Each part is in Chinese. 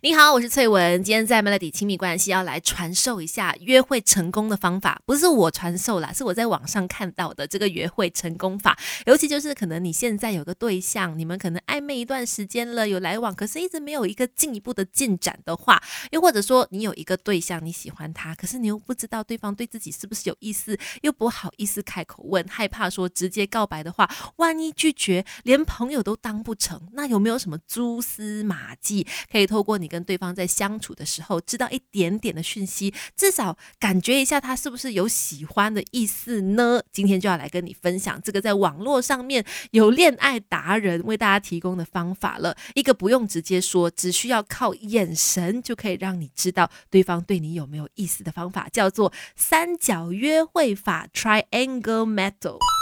你好，我是翠文。今天在 Melody 亲密关系要来传授一下约会成功的方法，不是我传授啦，是我在网上看到的这个约会成功法。尤其就是可能你现在有个对象，你们可能暧昧一段时间了，有来往，可是一直没有一个进一步的进展的话，又或者说你有一个对象，你喜欢他，可是你又不知道对方对自己是不是有意思，又不好意思开口问，害怕说直接告白的话，万一拒绝，连朋友都当不成，那有没有什么蛛丝马迹可以透过你跟对方在相处的时候，知道一点点的讯息，至少感觉一下他是不是有喜欢的意思呢？今天就要来跟你分享这个在网络上面有恋爱达人为大家提供的方法了，一个不用直接说，只需要靠眼神就可以让你知道对方对你有没有意思的方法，叫做三角约会法 （Triangle Method）。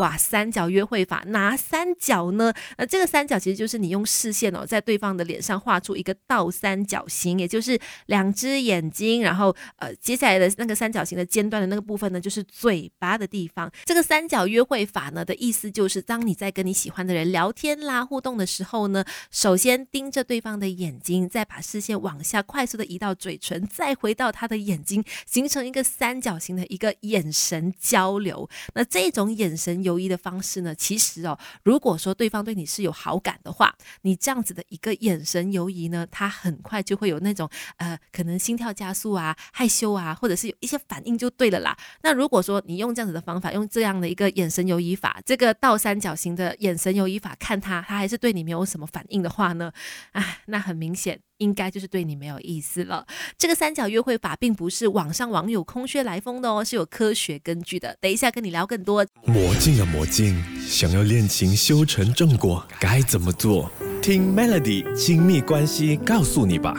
哇，三角约会法哪三角呢？呃，这个三角其实就是你用视线哦，在对方的脸上画出一个倒三角形，也就是两只眼睛，然后呃，接下来的那个三角形的尖端的那个部分呢，就是嘴巴的地方。这个三角约会法呢的意思就是，当你在跟你喜欢的人聊天啦、互动的时候呢，首先盯着对方的眼睛，再把视线往下快速的移到嘴唇，再回到他的眼睛，形成一个三角形的一个眼神交流。那这种眼神有。游移的方式呢？其实哦，如果说对方对你是有好感的话，你这样子的一个眼神游移呢，他很快就会有那种呃，可能心跳加速啊、害羞啊，或者是有一些反应就对了啦。那如果说你用这样子的方法，用这样的一个眼神游移法，这个倒三角形的眼神游移法，看他他还是对你没有什么反应的话呢，哎，那很明显。应该就是对你没有意思了。这个三角约会法并不是网上网友空穴来风的哦，是有科学根据的。等一下跟你聊更多。魔镜啊魔镜，想要恋情修成正果，该怎么做？听 Melody 亲密关系告诉你吧。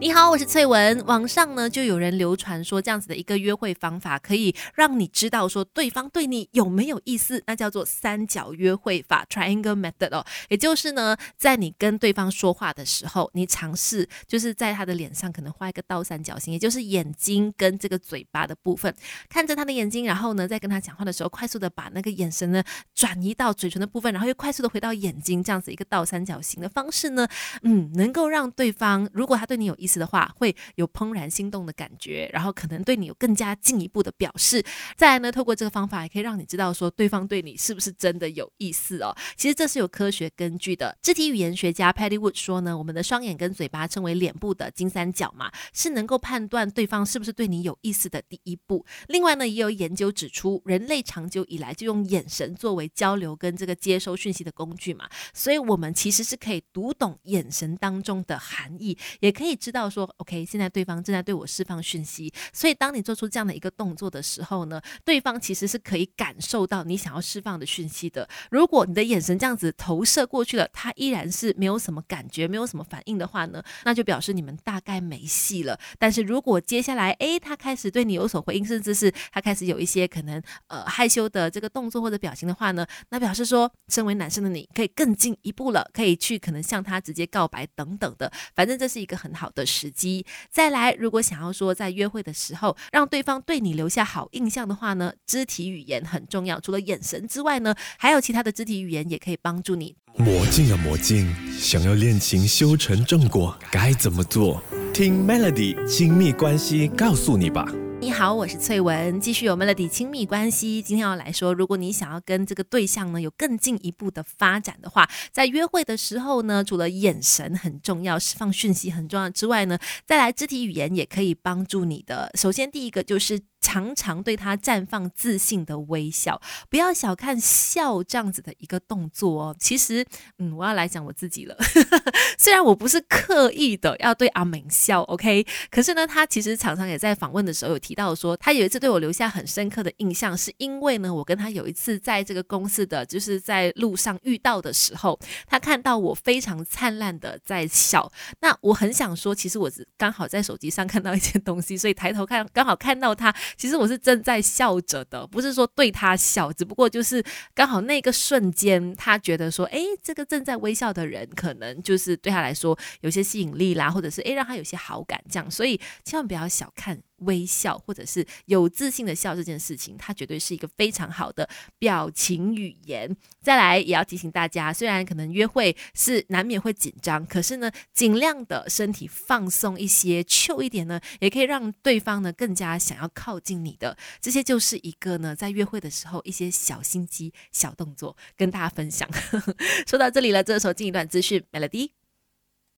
你好，我是翠文。网上呢就有人流传说这样子的一个约会方法，可以让你知道说对方对你有没有意思，那叫做三角约会法 （Triangle Method） 哦。也就是呢，在你跟对方说话的时候，你尝试就是在他的脸上可能画一个倒三角形，也就是眼睛跟这个嘴巴的部分，看着他的眼睛，然后呢，在跟他讲话的时候，快速的把那个眼神呢转移到嘴唇的部分，然后又快速的回到眼睛，这样子一个倒三角形的方式呢，嗯，能够让对方如果他对你有意思的话，会有怦然心动的感觉，然后可能对你有更加进一步的表示。再来呢，透过这个方法，也可以让你知道说对方对你是不是真的有意思哦。其实这是有科学根据的。肢体语言学家 Patty Wood 说呢，我们的双眼跟嘴巴称为脸部的金三角嘛，是能够判断对方是不是对你有意思的第一步。另外呢，也有研究指出，人类长久以来就用眼神作为交流跟这个接收讯息的工具嘛，所以我们其实是可以读懂眼神当中的含义，也可以知道说，OK，现在对方正在对我释放讯息，所以当你做出这样的一个动作的时候呢，对方其实是可以感受到你想要释放的讯息的。如果你的眼神这样子投射过去了，他依然是没有什么感觉，没有什么反应的话呢，那就表示你们大概没戏了。但是如果接下来，诶，他开始对你有所回应，甚至是他开始有一些可能呃害羞的这个动作或者表情的话呢，那表示说，身为男生的你可以更进一步了，可以去可能向他直接告白等等的，反正这是一个很好的时机。再来，如果想要说在约会的时候让对方对你留下好印象的话呢，肢体语言很重要。除了眼神之外呢，还有其他的肢体语言也可以帮助你。魔镜啊魔镜，想要恋情修成正果，该怎么做？听 Melody 亲密关系告诉你吧。你好，我是翠文，继续我们的底亲密关系。今天要来说，如果你想要跟这个对象呢有更进一步的发展的话，在约会的时候呢，除了眼神很重要，释放讯息很重要之外呢，再来肢体语言也可以帮助你的。首先，第一个就是。常常对他绽放自信的微笑，不要小看笑这样子的一个动作哦。其实，嗯，我要来讲我自己了。虽然我不是刻意的要对阿明笑，OK，可是呢，他其实常常也在访问的时候有提到说，他有一次对我留下很深刻的印象，是因为呢，我跟他有一次在这个公司的就是在路上遇到的时候，他看到我非常灿烂的在笑。那我很想说，其实我是刚好在手机上看到一件东西，所以抬头看，刚好看到他。其实我是正在笑着的，不是说对他笑，只不过就是刚好那个瞬间，他觉得说，哎，这个正在微笑的人，可能就是对他来说有些吸引力啦，或者是哎让他有些好感这样，所以千万不要小看微笑，或者是有自信的笑这件事情，它绝对是一个非常好的表情语言。再来，也要提醒大家，虽然可能约会是难免会紧张，可是呢，尽量的身体放松一些，chill 一点呢，也可以让对方呢更加想要靠近你的。这些就是一个呢，在约会的时候一些小心机、小动作，跟大家分享。说到这里了，这时候进一段资讯，Melody。